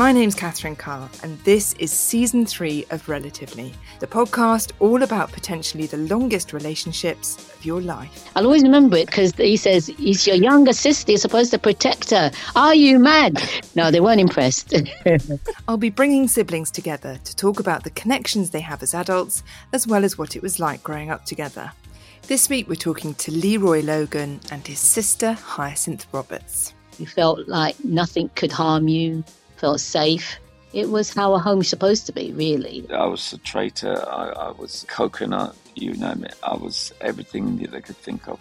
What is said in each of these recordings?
My name's Catherine Carr, and this is season three of Relatively, the podcast all about potentially the longest relationships of your life. I'll always remember it because he says, He's your younger sister, you're supposed to protect her. Are you mad? No, they weren't impressed. I'll be bringing siblings together to talk about the connections they have as adults, as well as what it was like growing up together. This week, we're talking to Leroy Logan and his sister, Hyacinth Roberts. you felt like nothing could harm you, felt safe. It was how a home's supposed to be, really. I was a traitor. I, I was coconut. You name it. I was everything that they could think of.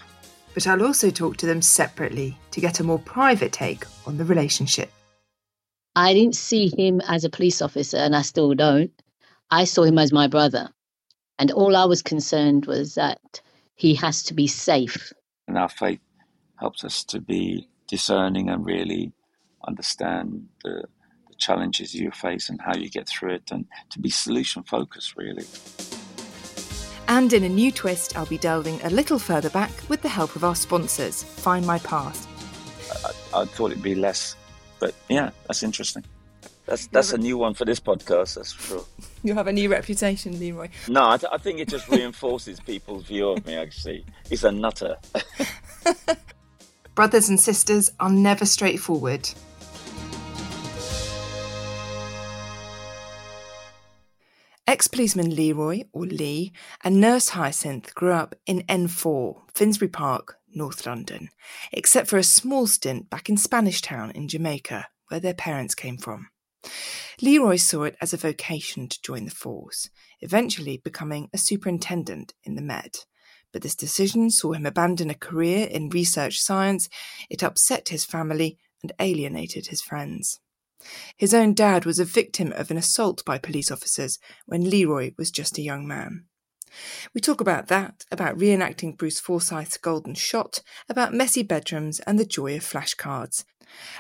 But I'll also talk to them separately to get a more private take on the relationship. I didn't see him as a police officer, and I still don't. I saw him as my brother. And all I was concerned was that he has to be safe. And our faith helps us to be discerning and really understand the, the challenges you face and how you get through it and to be solution focused, really. And in a new twist, I'll be delving a little further back with the help of our sponsors, Find My Past. I, I thought it'd be less, but yeah, that's interesting. That's that's a new one for this podcast, that's for sure. You have a new reputation, Leroy. No, I, th- I think it just reinforces people's view of me. Actually, he's a nutter. Brothers and sisters are never straightforward. Ex policeman Leroy, or Lee, and nurse Hyacinth grew up in N4, Finsbury Park, North London, except for a small stint back in Spanish Town in Jamaica, where their parents came from. Leroy saw it as a vocation to join the force, eventually becoming a superintendent in the Met. But this decision saw him abandon a career in research science, it upset his family, and alienated his friends. His own dad was a victim of an assault by police officers when Leroy was just a young man. We talk about that, about reenacting Bruce Forsyth's Golden Shot, about messy bedrooms and the joy of flashcards,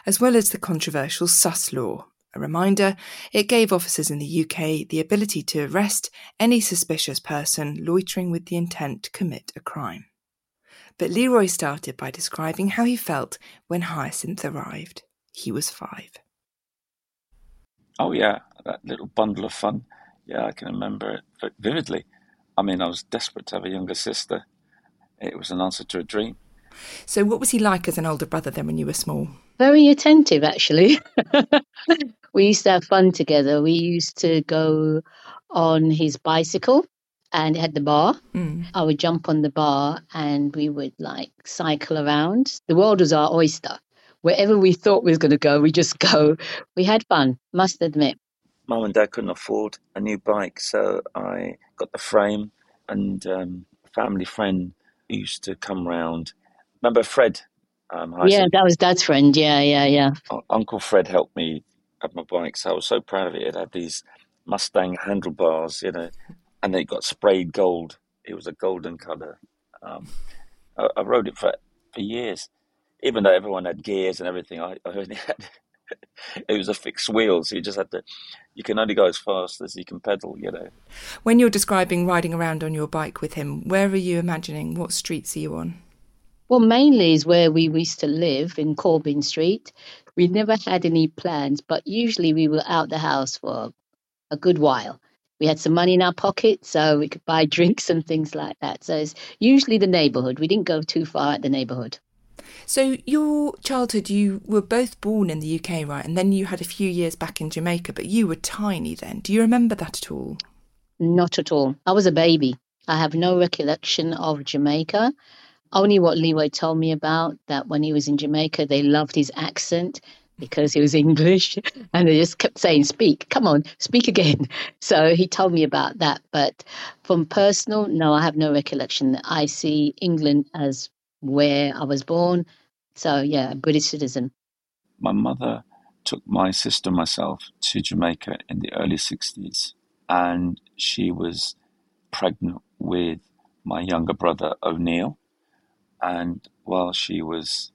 as well as the controversial sus law. A reminder, it gave officers in the UK the ability to arrest any suspicious person loitering with the intent to commit a crime. But Leroy started by describing how he felt when Hyacinth arrived. He was five. Oh yeah, that little bundle of fun. Yeah, I can remember it vividly. I mean, I was desperate to have a younger sister. It was an answer to a dream. So, what was he like as an older brother then when you were small? Very attentive, actually. we used to have fun together. We used to go on his bicycle and it had the bar. Mm. I would jump on the bar and we would like cycle around. The world was our oyster. Wherever we thought we was going to go, we just go. We had fun, must admit. Mum and Dad couldn't afford a new bike, so I got the frame, and um, a family friend used to come round. Remember Fred? Um, Yeah, that was Dad's friend. Yeah, yeah, yeah. Uncle Fred helped me have my bike, so I was so proud of it. It had these Mustang handlebars, you know, and it got sprayed gold. It was a golden colour. Um, I, I rode it for for years, even though everyone had gears and everything. I, I only had it was a fixed wheel, so you just had to. You can only go as fast as you can pedal, you know. When you're describing riding around on your bike with him, where are you imagining? What streets are you on? Well, mainly is where we used to live in Corbyn Street. We never had any plans, but usually we were out the house for a good while. We had some money in our pocket, so we could buy drinks and things like that. So it's usually the neighborhood. We didn't go too far at the neighborhood. So, your childhood, you were both born in the UK, right? And then you had a few years back in Jamaica, but you were tiny then. Do you remember that at all? Not at all. I was a baby. I have no recollection of Jamaica. Only what Leroy told me about that when he was in Jamaica, they loved his accent because he was English and they just kept saying, Speak, come on, speak again. So he told me about that. But from personal, no, I have no recollection. I see England as where I was born. So, yeah, a British citizen. My mother took my sister myself to Jamaica in the early 60s, and she was pregnant with my younger brother O'Neill. And while she was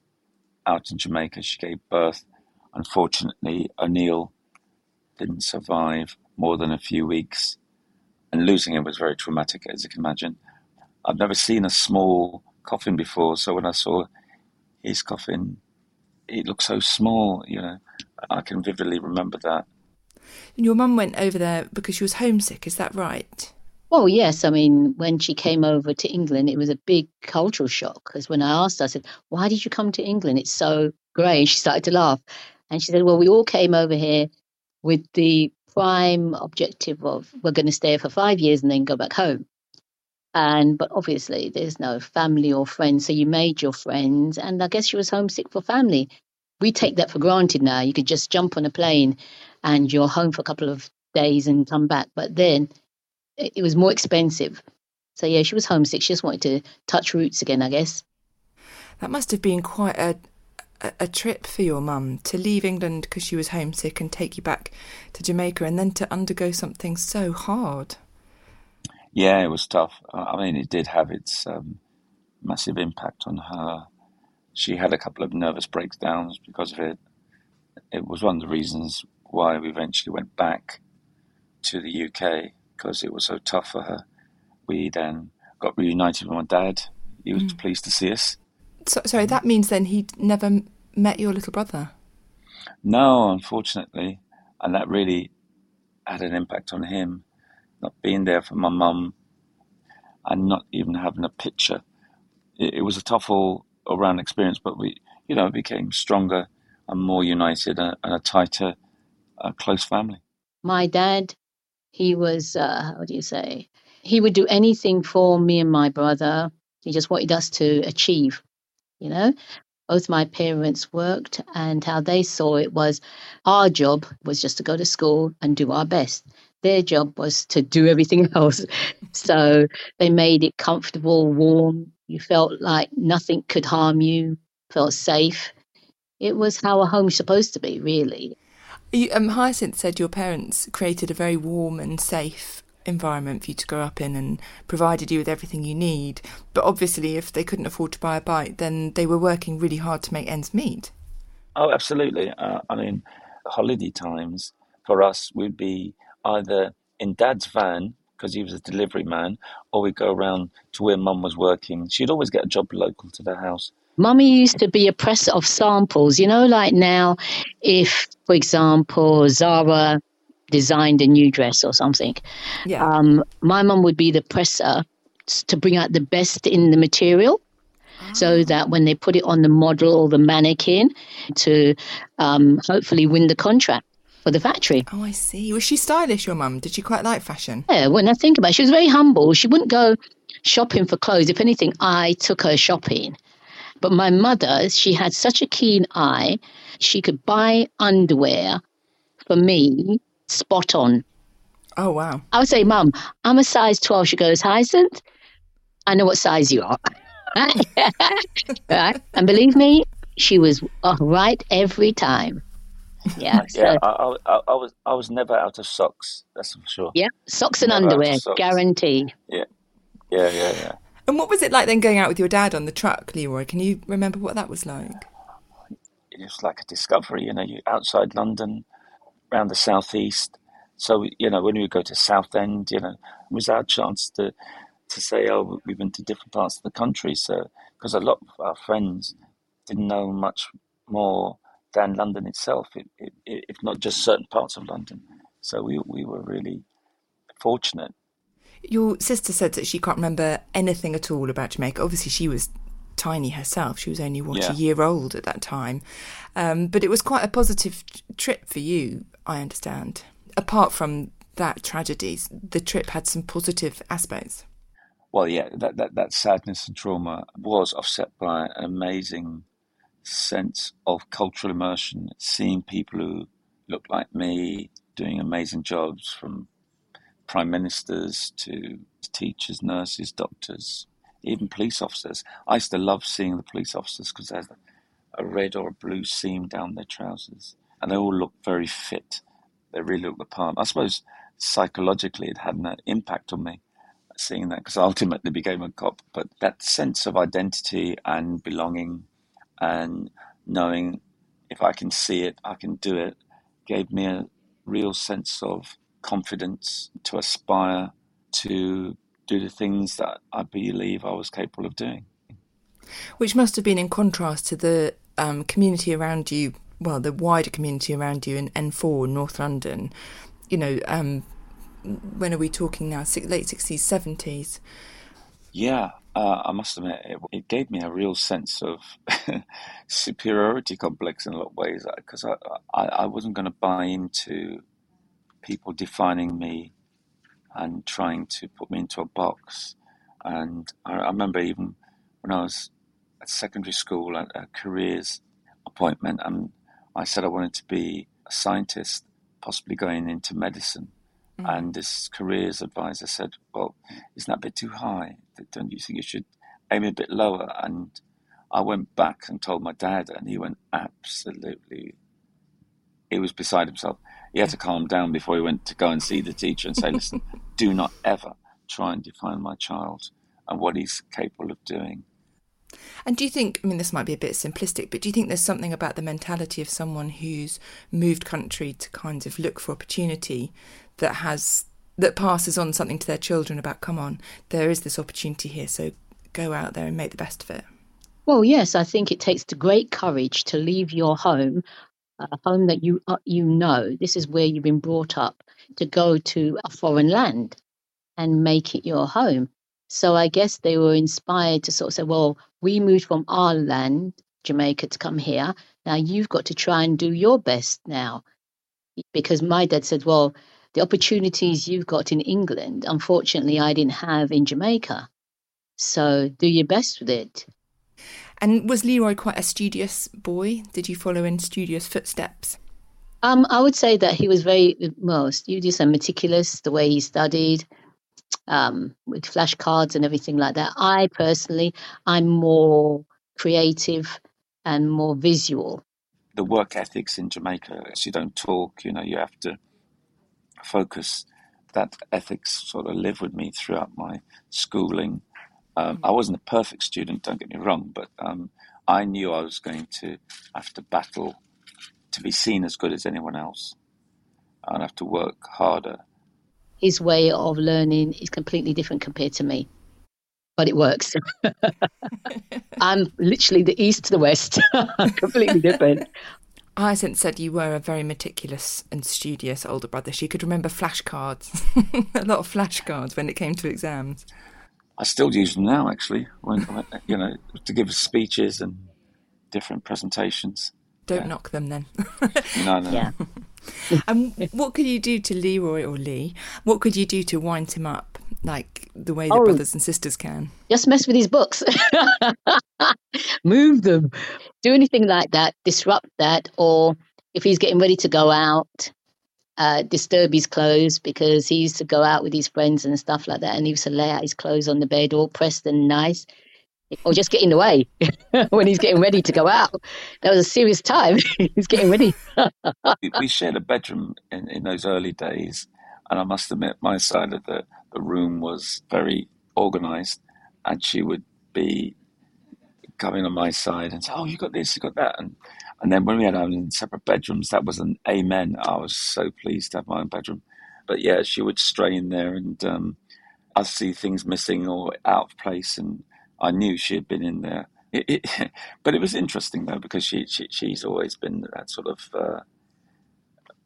out in Jamaica, she gave birth. Unfortunately, O'Neill didn't survive more than a few weeks, and losing him was very traumatic, as you can imagine. I've never seen a small coffin before, so when I saw his coffin, it looked so small, you know. I can vividly remember that. And your mum went over there because she was homesick, is that right? Well, yes. I mean, when she came over to England, it was a big cultural shock. Because when I asked her, I said, Why did you come to England? It's so great. And she started to laugh. And she said, Well, we all came over here with the prime objective of we're going to stay here for five years and then go back home. And but obviously there's no family or friends, so you made your friends, and I guess she was homesick for family. We take that for granted now. You could just jump on a plane, and you're home for a couple of days and come back. But then it, it was more expensive. So yeah, she was homesick. She just wanted to touch roots again, I guess. That must have been quite a a, a trip for your mum to leave England because she was homesick and take you back to Jamaica and then to undergo something so hard. Yeah, it was tough. I mean, it did have its um, massive impact on her. She had a couple of nervous breakdowns because of it. It was one of the reasons why we eventually went back to the UK because it was so tough for her. We then got reunited with my dad. He was mm. pleased to see us. So, sorry, that means then he'd never met your little brother? No, unfortunately. And that really had an impact on him not being there for my mum and not even having a picture. It, it was a tough all around experience, but we, you know, became stronger and more united and, and a tighter, uh, close family. My dad, he was, uh, what do you say? He would do anything for me and my brother. He just wanted us to achieve, you know? both my parents worked and how they saw it was our job was just to go to school and do our best their job was to do everything else. So they made it comfortable, warm. You felt like nothing could harm you, felt safe. It was how a home's supposed to be, really. You, um, Hyacinth said your parents created a very warm and safe environment for you to grow up in and provided you with everything you need. But obviously, if they couldn't afford to buy a bike, then they were working really hard to make ends meet. Oh, absolutely. Uh, I mean, holiday times for us would be either in dad's van because he was a delivery man, or we'd go around to where mum was working. She'd always get a job local to the house. Mummy used to be a presser of samples. You know, like now, if, for example, Zara designed a new dress or something, yeah. um, my mum would be the presser to bring out the best in the material. So ah. that when they put it on the model or the mannequin to um, hopefully win the contract for the factory. Oh, I see. Was she stylish, your mum? Did she quite like fashion? Yeah, when I think about it, she was very humble. She wouldn't go shopping for clothes. If anything, I took her shopping. But my mother, she had such a keen eye. She could buy underwear for me spot on. Oh, wow. I would say, Mum, I'm a size 12. She goes, Hyacinth, I know what size you are. right? And believe me, she was right every time. Yeah, yeah. I, I, I, was I was never out of socks. That's for sure. Yeah, socks and never underwear, socks. guarantee. Yeah, yeah, yeah, yeah. And what was it like then going out with your dad on the truck, Leroy? Can you remember what that was like? It was like a discovery. You know, you outside London, around the southeast. So you know, when we would go to Southend, you know, it was our chance to to say, oh, we've been to different parts of the country. So because a lot of our friends didn't know much more than London itself, it, it, it, if not just certain parts of London. So we, we were really fortunate. Your sister said that she can't remember anything at all about Jamaica. Obviously, she was tiny herself. She was only, what, yeah. a year old at that time. Um, but it was quite a positive trip for you, I understand. Apart from that tragedy, the trip had some positive aspects. Well, yeah, that, that, that sadness and trauma was offset by an amazing sense of cultural immersion, seeing people who look like me doing amazing jobs from prime ministers to teachers, nurses, doctors, even police officers. I used to love seeing the police officers because they there's a red or a blue seam down their trousers. and they all looked very fit. They really looked the part. I suppose psychologically it had an impact on me seeing that because I ultimately became a cop. But that sense of identity and belonging and knowing if I can see it, I can do it, gave me a real sense of confidence to aspire to do the things that I believe I was capable of doing. Which must have been in contrast to the um, community around you, well, the wider community around you in N4, North London. You know, um, when are we talking now? Late 60s, 70s? Yeah, uh, I must admit, it, it, gave me a real sense of superiority complex in a lot of ways because I, I, I wasn't going to buy into people defining me and trying to put me into a box. And I, I remember even when I was at secondary school at a careers appointment, and I said I wanted to be a scientist, possibly going into medicine. Mm-hmm. And this careers advisor said, Well, isn't that a bit too high? Don't you think you should aim a bit lower? And I went back and told my dad, and he went absolutely, he was beside himself. He had to calm down before he went to go and see the teacher and say, Listen, do not ever try and define my child and what he's capable of doing. And do you think, I mean, this might be a bit simplistic, but do you think there's something about the mentality of someone who's moved country to kind of look for opportunity that has that passes on something to their children about come on there is this opportunity here so go out there and make the best of it. Well yes i think it takes great courage to leave your home a home that you uh, you know. This is where you've been brought up to go to a foreign land and make it your home. So i guess they were inspired to sort of say well we moved from our land jamaica to come here. Now you've got to try and do your best now. Because my dad said well the opportunities you've got in England, unfortunately, I didn't have in Jamaica. So do your best with it. And was Leroy quite a studious boy? Did you follow in studious footsteps? Um, I would say that he was very well studious and meticulous. The way he studied, um, with flashcards and everything like that. I personally, I'm more creative and more visual. The work ethics in Jamaica, you don't talk. You know, you have to focus, that ethics sort of lived with me throughout my schooling. Um, I wasn't a perfect student, don't get me wrong, but um, I knew I was going to have to battle to be seen as good as anyone else. I'd have to work harder. His way of learning is completely different compared to me, but it works. I'm literally the east to the west, completely different. Hyacinth said you were a very meticulous and studious older brother. She could remember flashcards, a lot of flashcards when it came to exams. I still use them now, actually, when, when you know, to give speeches and different presentations. Don't yeah. knock them then. no, no. Yeah. and um, what could you do to Leroy or Lee? What could you do to wind him up, like the way that oh, brothers and sisters can? Just mess with his books, move them, do anything like that, disrupt that, or if he's getting ready to go out, uh, disturb his clothes because he used to go out with his friends and stuff like that, and he used to lay out his clothes on the bed all pressed and nice or just get in the way when he's getting ready to go out. That was a serious time. he's getting ready. we shared a bedroom in, in those early days, and I must admit, my side of the, the room was very organized, and she would be coming on my side and say, "Oh, you got this, you got that," and and then when we had our separate bedrooms, that was an amen. I was so pleased to have my own bedroom. But yeah, she would stray in there, and um, I'd see things missing or out of place, and I knew she had been in there. It, it, but it was interesting though because she, she she's always been that sort of uh,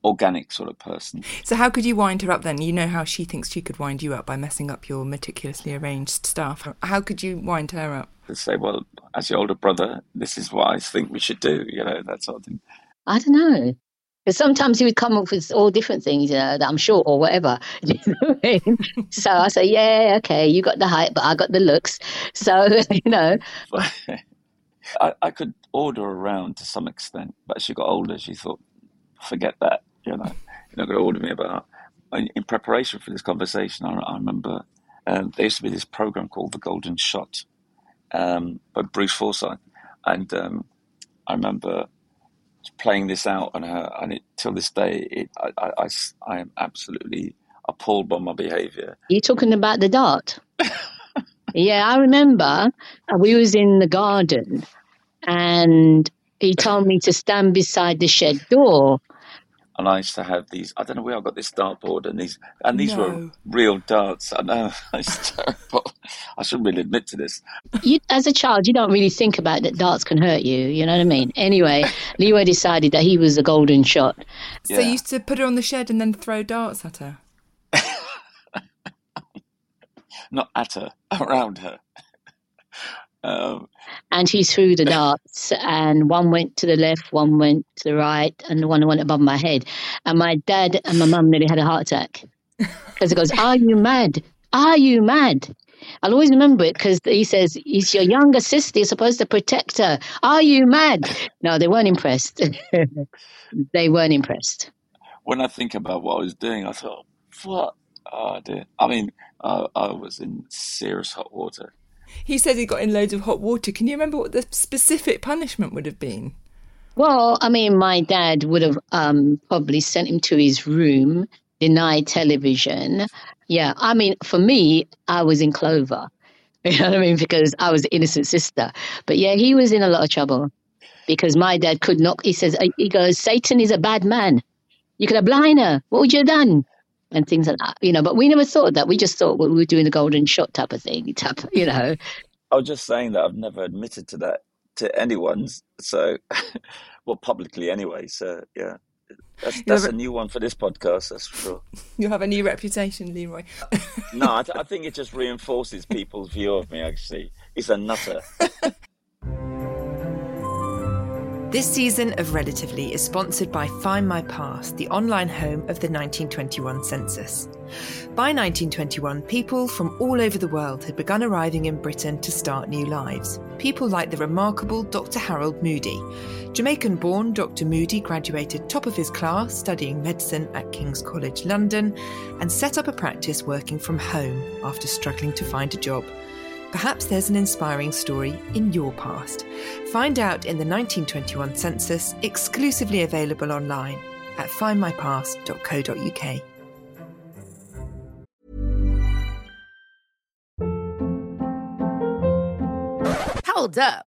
organic sort of person. So how could you wind her up then? You know how she thinks she could wind you up by messing up your meticulously arranged stuff. How could you wind her up? To say, well, as your older brother, this is what I think we should do. You know that sort of thing. I don't know. Because sometimes he would come up with all different things, you know, that I'm short or whatever. You know I mean? so I say, yeah, okay, you got the height, but I got the looks. So, you know. I, I could order around to some extent, but as she got older, she thought, forget that, you know, you're not going to order me about. In, in preparation for this conversation, I, I remember um, there used to be this program called The Golden Shot um, by Bruce Forsyth. And um, I remember playing this out on her, and it till this day, it, I, I, I, I am absolutely appalled by my behaviour. You're talking about the dart. yeah, I remember uh, we was in the garden, and he told me to stand beside the shed door. And I used to have these. I don't know where I got this dartboard, and these and these No. were real darts. I know it's terrible. I shouldn't really admit to this. You, as a child, you don't really think about that darts can hurt you. You know what I mean? Anyway, Leroy decided that he was a golden shot. So Yeah. you used to put her on the shed and then throw darts at her. Not at her, around her. Um, and he threw the darts and one went to the left one went to the right and the one went above my head. And my dad and my mum nearly had a heart attack. Because he goes are you mad? Are you mad? I'll always remember it because he says it's your younger sister you're supposed to protect her? Are you mad? No they weren't impressed. They weren't impressed. When I think about what I was doing, I thought, what? Oh dear. I mean, I, I was in serious hot water. He said he got in loads of hot water. Can you remember what the specific punishment would have been? Well, I mean, my dad would have um, probably sent him to his room, denied television. Yeah, I mean, for me, I was in clover. You know what I mean? Because I was the innocent sister. But yeah, he was in a lot of trouble because my dad could not. He says, he goes, Satan is a bad man. You could have blind her. What would you have done? And things like that, you know. But we never thought of that. We just thought we were doing the golden shot type of thing, type, you know. I was just saying that I've never admitted to that to anyone. So, well, publicly anyway. So, yeah, that's, that's a new one for this podcast. That's for sure. You'll have a new reputation, Leroy. No, I, th- I think it just reinforces people's view of me. Actually, he's a nutter. This season of Relatively is sponsored by Find My Past, the online home of the 1921 census. By 1921, people from all over the world had begun arriving in Britain to start new lives. People like the remarkable Dr. Harold Moody. Jamaican born, Dr. Moody graduated top of his class studying medicine at King's College London and set up a practice working from home after struggling to find a job. Perhaps there's an inspiring story in your past. Find out in the 1921 census, exclusively available online at findmypast.co.uk. Hold up.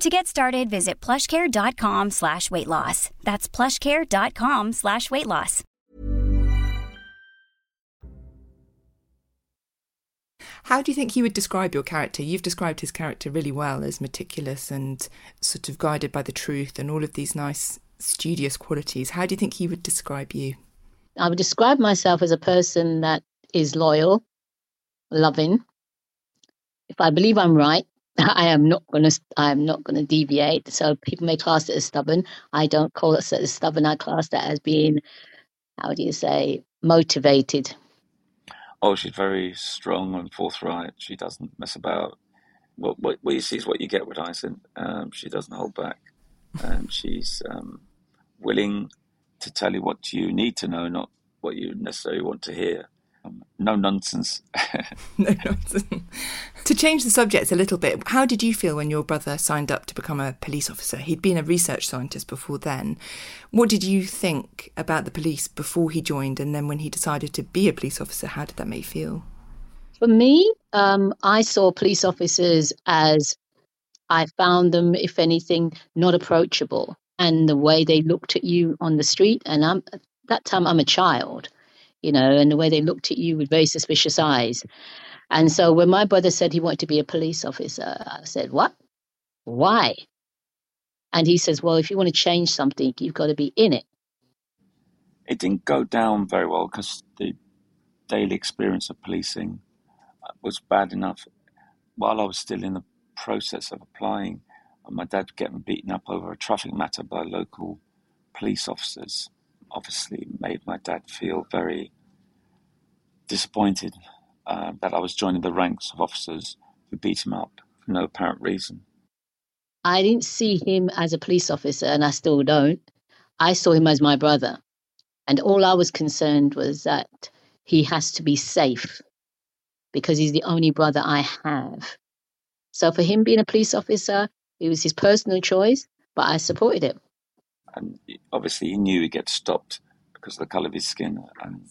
To get started, visit plushcare.com slash weight loss. That's plushcare.com slash weight loss. How do you think he would describe your character? You've described his character really well as meticulous and sort of guided by the truth and all of these nice studious qualities. How do you think he would describe you? I would describe myself as a person that is loyal, loving. If I believe I'm right, I am not going to. I am not going to deviate. So people may class it as stubborn. I don't call it as stubborn. I class that as being, how do you say, motivated. Oh, she's very strong and forthright. She doesn't mess about. What, what, what you see is what you get with Hyacinth. Um, she doesn't hold back. Um, she's um, willing to tell you what you need to know, not what you necessarily want to hear. No nonsense. No nonsense. to change the subject a little bit, how did you feel when your brother signed up to become a police officer? He'd been a research scientist before then. What did you think about the police before he joined, and then when he decided to be a police officer? How did that make you feel? For me, um, I saw police officers as I found them, if anything, not approachable, and the way they looked at you on the street. And I'm at that time I'm a child, you know, and the way they looked at you with very suspicious eyes. And so when my brother said he wanted to be a police officer, I said, What? Why? And he says, Well, if you want to change something, you've got to be in it. It didn't go down very well because the daily experience of policing uh, was bad enough. While I was still in the process of applying, my dad getting beaten up over a traffic matter by local police officers obviously made my dad feel very disappointed uh, that I was joining the ranks of officers who beat him up for no apparent reason. I didn't see him as a police officer, and I still don't. I saw him as my brother. And all I was concerned was that he has to be safe because he's the only brother I have. So for him being a police officer, it was his personal choice, but I supported it. And obviously, he knew he'd get stopped because of the colour of his skin and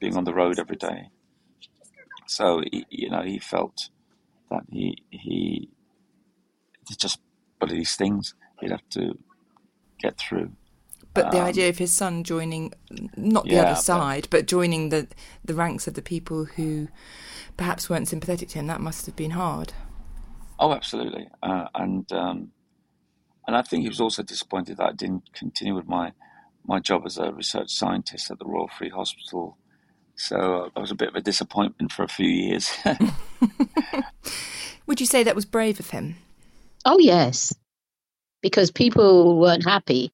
being on the road every day. So, he, you know, he felt that he, he, just of these things he'd have to get through. But the um, idea of his son joining, not the yeah, other side, but, but, joining the, the ranks of the people who perhaps weren't sympathetic to him, that must have been hard. Oh, absolutely. Uh, and um, and I think he was also disappointed that I didn't continue with my my job as a research scientist at the Royal Free Hospital. So uh, I was a bit of a disappointment for a few years. Would you say that was brave of him? Oh yes, because people weren't happy.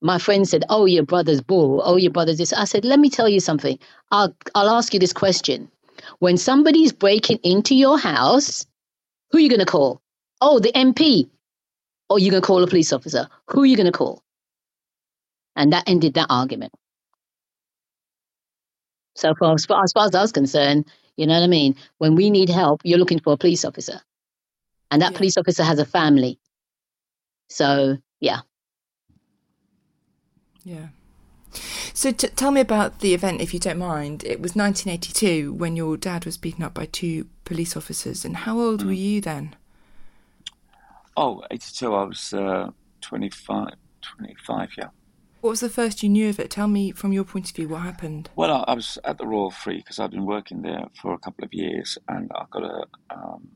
My friend said, "Oh, your brother's bull. Oh, your brother's this." I said, "Let me tell you something. I'll I'll ask you this question: When somebody's breaking into your house, who are you going to call? Oh, the MP. Or you going to call a police officer? Who are you going to call? And that ended that argument. So, for, as, far, as far as I was concerned, you know what I mean? When we need help, you're looking for a police officer. And that yeah. police officer has a family. So, yeah. Yeah. So t- tell me about the event, if you don't mind. It was 1982 when your dad was beaten up by two police officers. And how old mm. were you then? Oh, 82, I was uh, 25, 25, yeah. What was the first you knew of it? Tell me from your point of view what happened. Well, I, I was at the Royal Free because I'd been working there for a couple of years and I got a, um,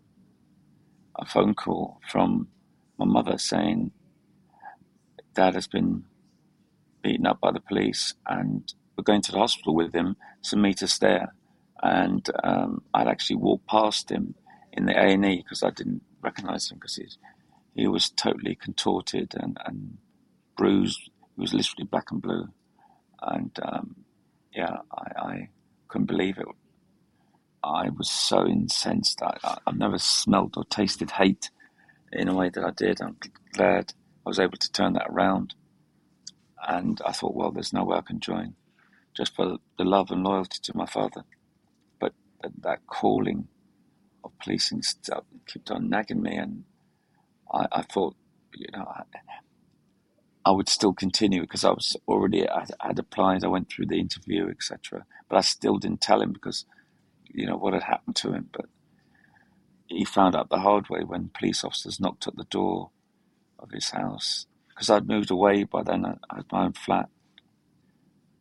a phone call from my mother saying, Dad has been beaten up by the police and we're going to the hospital with him to meet us there. And um, I'd actually walked past him in the A&E because I didn't recognise him because he's he was totally contorted and, and bruised. He was literally black and blue. And um, yeah, I, I, couldn't believe it. I was so incensed. I, have never smelled or tasted hate in a way that I did. I'm glad I was able to turn that around. And I thought, well, there's no way I can join just for the love and loyalty to my father. But that calling of policing kept on nagging me and I, I thought, you know, I, I, would still continue because I was already I had applied. I went through the interview, etc. But I still didn't tell him because, you know, what had happened to him. But he found out the hard way when police officers knocked at the door of his house because I'd moved away by then. I, I had my own flat.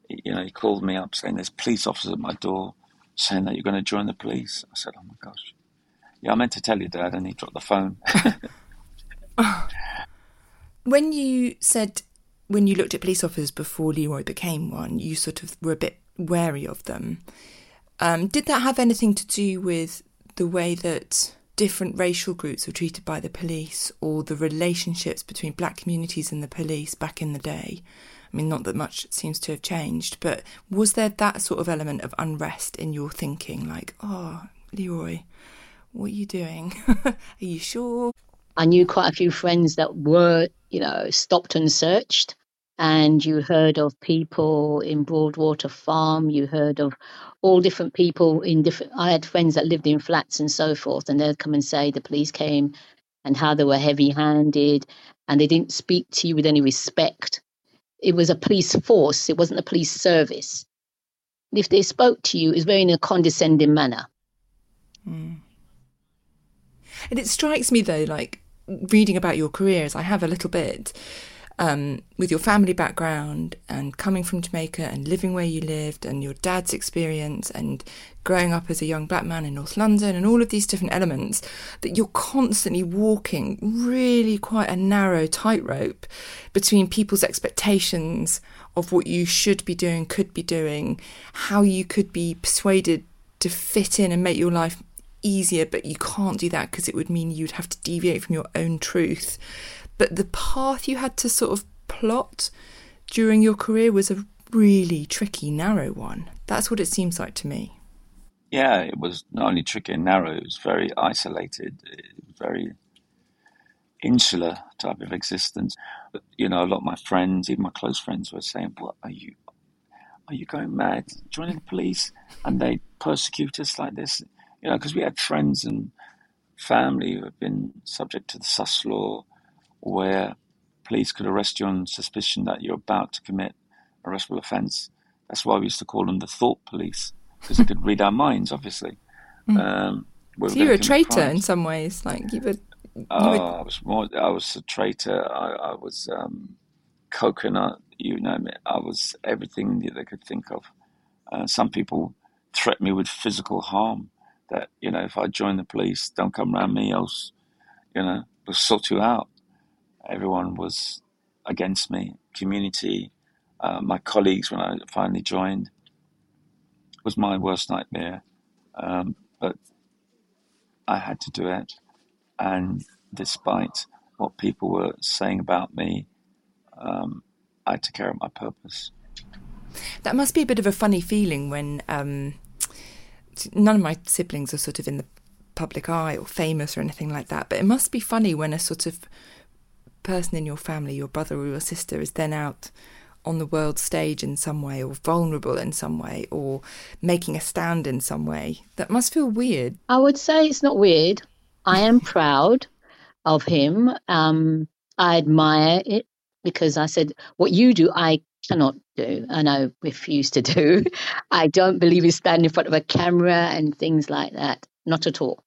You know, he called me up saying there's police officers at my door saying that you're going to join the police. I said, oh my gosh. Yeah, I meant to tell you, Dad, and he dropped the phone. when you said when you looked at police officers before Leroy became one, you sort of were a bit wary of them. Um, did that have anything to do with the way that different racial groups were treated by the police or the relationships between black communities and the police back in the day? I mean, not that much seems to have changed, but was there that sort of element of unrest in your thinking? Like, oh, Leroy, what are you doing? are you sure? I knew quite a few friends that were, you know, stopped and searched. And you heard of people in Broadwater Farm, you heard of all different people in different. I had friends that lived in flats and so forth, and they'd come and say the police came and how they were heavy handed and they didn't speak to you with any respect. It was a police force, it wasn't a police service. And if they spoke to you, it was very in a condescending manner. Mm. And it strikes me though, like reading about your career, as I have a little bit, um, with your family background and coming from Jamaica and living where you lived and your dad's experience and growing up as a young black man in North London and all of these different elements, that you're constantly walking really quite a narrow tightrope between people's expectations of what you should be doing, could be doing, how you could be persuaded to fit in and make your life easier, but you can't do that because it would mean you'd have to deviate from your own truth. But the path you had to sort of plot during your career was a really tricky, narrow one. That's what it seems like to me. Yeah, it was not only tricky and narrow, it was very isolated, very insular type of existence. But, you know, a lot of my friends, even my close friends, were saying, "What are you? Are you going mad? Joining the police?" And they persecute us like this, you know, because we had friends and family who had been subject to the sus law, where police could arrest you on suspicion that you're about to commit a arrestable offence. That's why we used to call them the thought police because they could read our minds, obviously. Mm. Um, so you were a traitor in some ways, like you were. You oh, were... I was more. I was a traitor. I, I was um, coconut. You name it. I was everything that they could think of. Uh, some people threatened me with physical harm. That you know, if I join the police, don't come around me, else, you know, will sort you out. Everyone was against me. Community, uh, my colleagues when I finally joined, was my worst nightmare. Um, but I had to do it. And despite what people were saying about me, um, I had to carry out my purpose. That must be a bit of a funny feeling when um, none of my siblings are sort of in the public eye or famous or anything like that. But it must be funny when a sort of person in your family, your brother or your sister, is then out on the world stage in some way or vulnerable in some way or making a stand in some way. That must feel weird. I would say it's not weird. I am proud of him. Um, I admire it because I said, what you do, I cannot do and I refuse to do. I don't believe in standing in front of a camera and things like that. Not at all.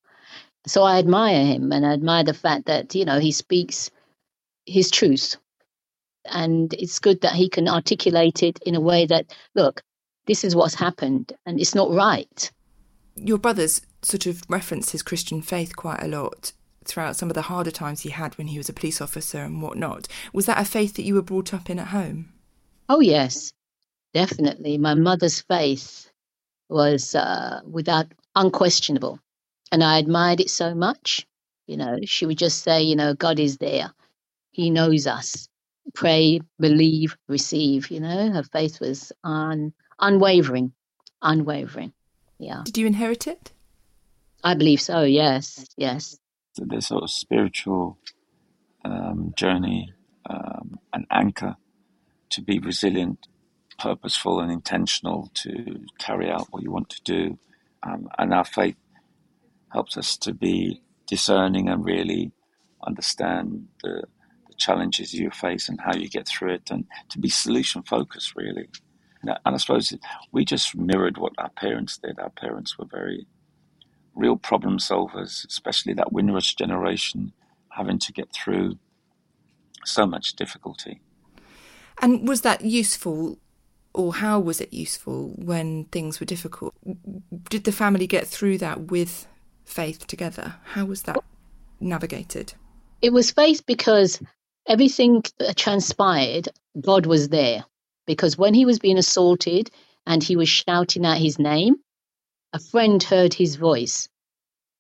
So I admire him and I admire the fact that, you know, he speaks his truth and it's good that he can articulate it in a way that look this is what's happened and it's not right your brother's sort of referenced his christian faith quite a lot throughout some of the harder times he had when he was a police officer and whatnot was that a faith that you were brought up in at home oh yes definitely my mother's faith was uh, without unquestionable and i admired it so much you know she would just say you know god is there he knows us pray, believe, receive. You know, her faith was un, unwavering, unwavering. Yeah. Did you inherit it? I believe so. Yes, yes. So this sort of spiritual um, journey, um, an anchor to be resilient, purposeful, and intentional to carry out what you want to do. Um, and our faith helps us to be discerning and really understand the challenges you face and how you get through it, and to be solution focused, really. And I suppose we just mirrored what our parents did. Our parents were very real problem solvers, especially that Windrush generation, having to get through so much difficulty. And was that useful, or how was it useful when things were difficult? Did the family get through that with faith together? How was that navigated? It was faith because everything transpired, God was there. Because when he was being assaulted and he was shouting out his name, a friend heard his voice.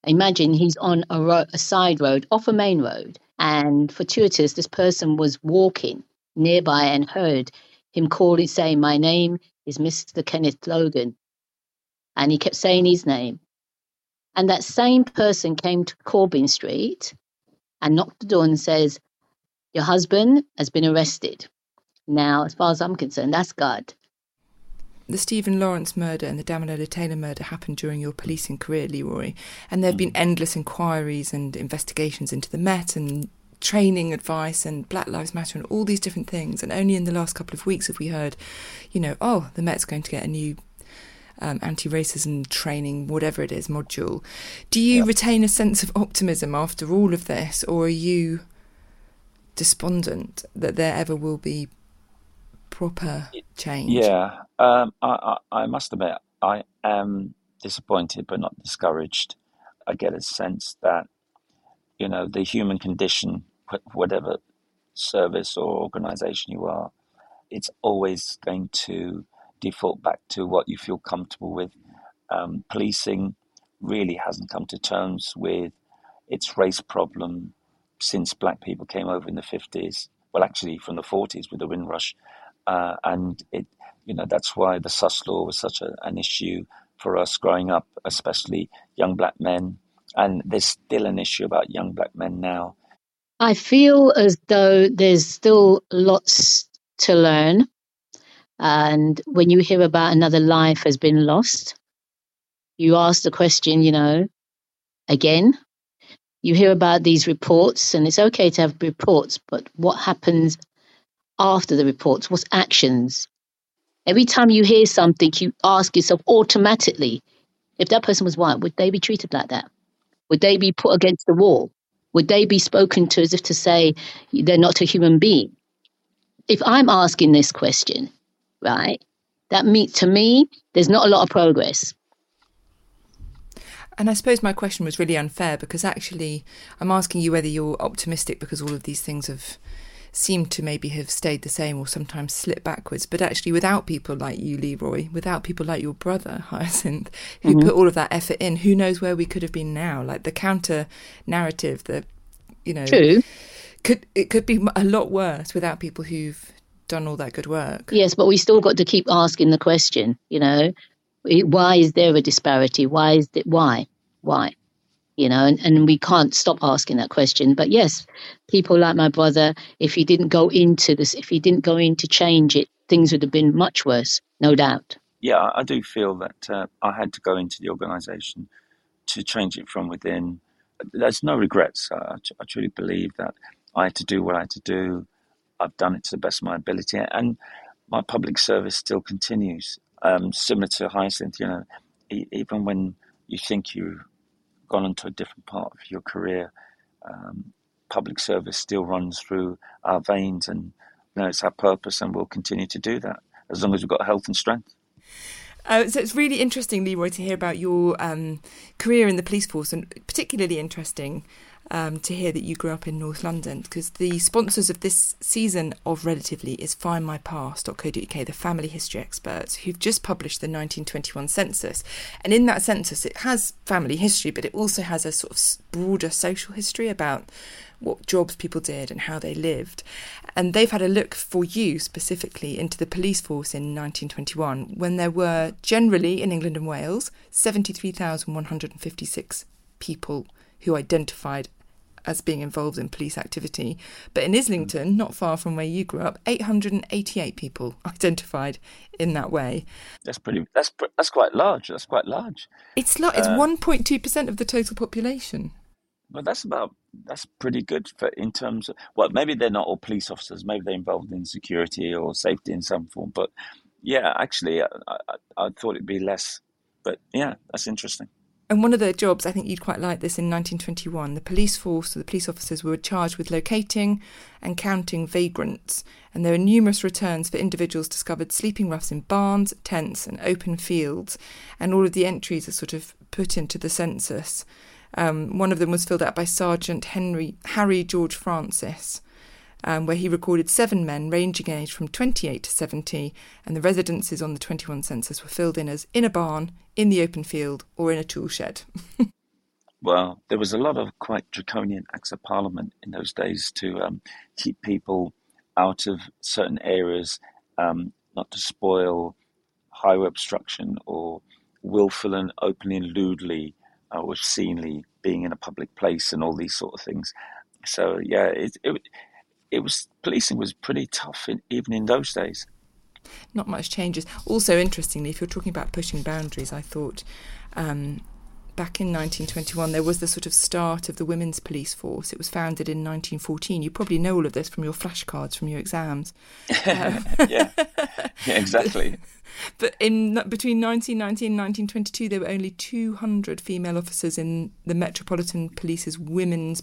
Imagine he's on a, ro- a side road off a main road, and fortuitous, this person was walking nearby and heard him calling, saying, My name is Mr. Kenneth Logan. And he kept saying his name. And that same person came to Corbyn Street and knocked the door and says, your husband has been arrested. Now, as far as I'm concerned, that's God. The Stephen Lawrence murder and the Damilola Taylor murder happened during your policing career, Leroy, and there have been mm. endless inquiries and investigations into the Met and training advice and Black Lives Matter and all these different things. And only in the last couple of weeks have we heard, you know, oh, the Met's going to get a new um, anti racism training, whatever it is, module. Do you yep. retain a sense of optimism after all of this, or are you despondent that there ever will be proper change. Yeah, um, I, I, I must admit, I am disappointed but not discouraged. I get a sense that, you know, the human condition, whatever service or organization you are, it's always going to default back to what you feel comfortable with. Um, policing really hasn't come to terms with its race problem since black people came over in the 50s. Well, actually, from the 40s with the Windrush. Uh, and it, you know, that's why the sus law was such a, an issue for us growing up, especially young black men. And there's still an issue about young black men now. I feel as though there's still lots to learn. And when you hear about another life has been lost, you ask the question, you know, again. You hear about these reports, and it's okay to have reports, but what happens after the reports? What's actions? Every time you hear something, you ask yourself automatically if that person was white, would they be treated like that? Would they be put against the wall? Would they be spoken to as if to say they're not a human being? If I'm asking this question, right, that means to me, there's not a lot of progress. And I suppose my question was really unfair because actually I'm asking you whether you're optimistic because all of these things have seem to maybe have stayed the same or sometimes slipped backwards. But actually, without people like you, Leroy, without people like your brother, Hyacinth, who mm-hmm. put all of that effort in, who knows where we could have been now? Like the counter narrative, the, you know. True. Could, it could be a lot worse without people who've done all that good work. Yes, but we still got to keep asking the question, you know, why is there a disparity? Why is it, why? Why? You know, and, and we can't stop asking that question. But yes, people like my brother, if he didn't go into this, if he didn't go in to change it, things would have been much worse, no doubt. Yeah, I do feel that uh, I had to go into the organisation to change it from within. There's no regrets. I, I truly believe that I had to do what I had to do. I've done it to the best of my ability, and my public service still continues. Um, similar to Hyacinth, you know, even when you think you gone into a different part of your career, um, public service still runs through our veins, and you know, it's our purpose, and we'll continue to do that as long as we've got health and strength. Uh, so it's really interesting, Leroy, to hear about your um, career in the police force, and particularly interesting um, to hear that you grew up in North London because the sponsors of this season of Relatively is findmypast.co.uk, the family history experts who've just published the 1921 census. And in that census, it has family history, but it also has a sort of broader social history about what jobs people did and how they lived. And they've had a look for you specifically into the police force in 1921 when there were generally in England and Wales 73,156 people who identified as being involved in police activity. But in Islington, not far from where you grew up, 888 people identified in that way. That's pretty. That's that's quite large. That's quite large. It's like it's 1.2 uh, percent of the total population. Well, that's about that's pretty good for in terms of well, maybe they're not all police officers. Maybe they're involved in security or safety in some form. But yeah, actually, I, I, I thought it'd be less. But yeah, that's interesting. And one of the jobs, I think you'd quite like this in 1921, the police force, or the police officers were charged with locating and counting vagrants. And there were numerous returns for individuals discovered sleeping roughs in barns, tents, and open fields. And all of the entries are sort of put into the census. Um, one of them was filled out by Sergeant Henry Harry George Francis um, where he recorded seven men ranging in age from 28 to 70, and the residences on the 21 census were filled in as in a barn, in the open field, or in a tool shed. well, there was a lot of quite draconian acts of parliament in those days to um, keep people out of certain areas, um, not to spoil highway obstruction or willful and openly and lewdly uh, or obscenely being in a public place and all these sort of things. So yeah, it, it it was policing was pretty tough in, even in those days. Not much changes. Also, interestingly, if you're talking about pushing boundaries, I thought um, back in 1921 there was the sort of start of the women's police force. It was founded in 1914. You probably know all of this from your flashcards from your exams. Um, yeah. yeah, exactly. But in between 1919 and 1922, there were only 200 female officers in the Metropolitan Police's women's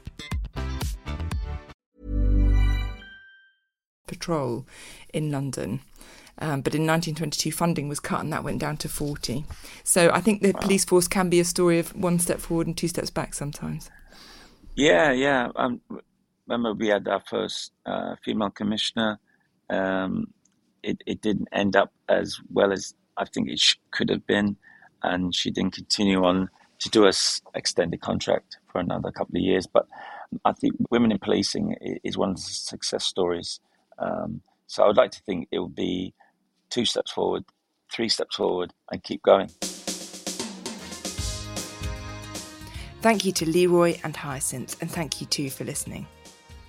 Patrol in London. Um, but in 1922, funding was cut and that went down to 40. So I think the police force can be a story of one step forward and two steps back sometimes. Yeah, yeah. Um, remember, we had our first uh, female commissioner. Um, it, it didn't end up as well as I think it sh- could have been, and she didn't continue on to do a extended contract for another couple of years. But I think women in policing is one of the success stories. Um, so I would like to think it will be two steps forward, three steps forward, and keep going. Thank you to Leroy and Hyacinth, and thank you too for listening.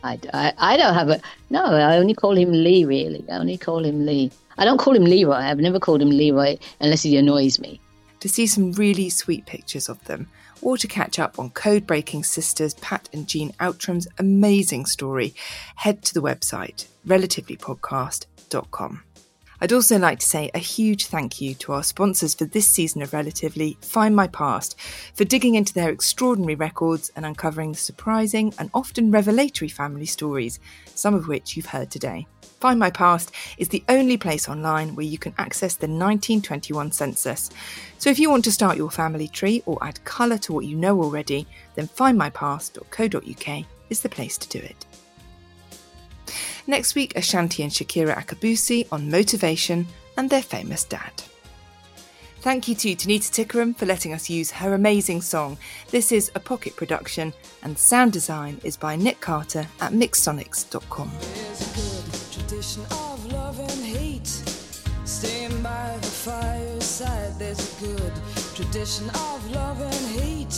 I, I, I don't have a no. I only call him Lee. Really, I only call him Lee. I don't call him Leroy. I've never called him Leroy unless he annoys me. To see some really sweet pictures of them, or to catch up on Code Breaking Sisters Pat and Jean Outram's amazing story, head to the website relativelypodcast.com. I'd also like to say a huge thank you to our sponsors for this season of Relatively, Find My Past, for digging into their extraordinary records and uncovering the surprising and often revelatory family stories, some of which you've heard today. Find My Past is the only place online where you can access the 1921 census. So if you want to start your family tree or add colour to what you know already, then findmypast.co.uk is the place to do it. Next week, Ashanti and Shakira Akabusi on motivation and their famous dad. Thank you to Tanita Tikaram for letting us use her amazing song. This is a pocket production, and sound design is by Nick Carter at mixsonics.com. Tradition of love and hate. Staying by the fireside, there's a good tradition of love and hate.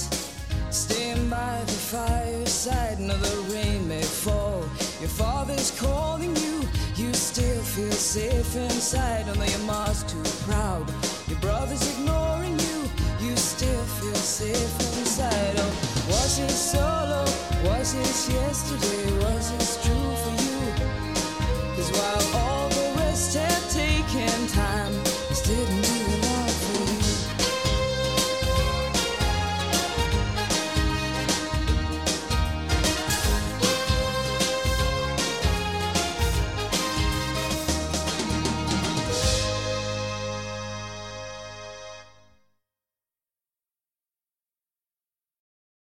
Staying by the fireside, now the rain may fall. Your father's calling you, you still feel safe inside. Although your mom's too proud, your brother's ignoring you, you still feel safe inside. Oh, was it solo? Was it yesterday? while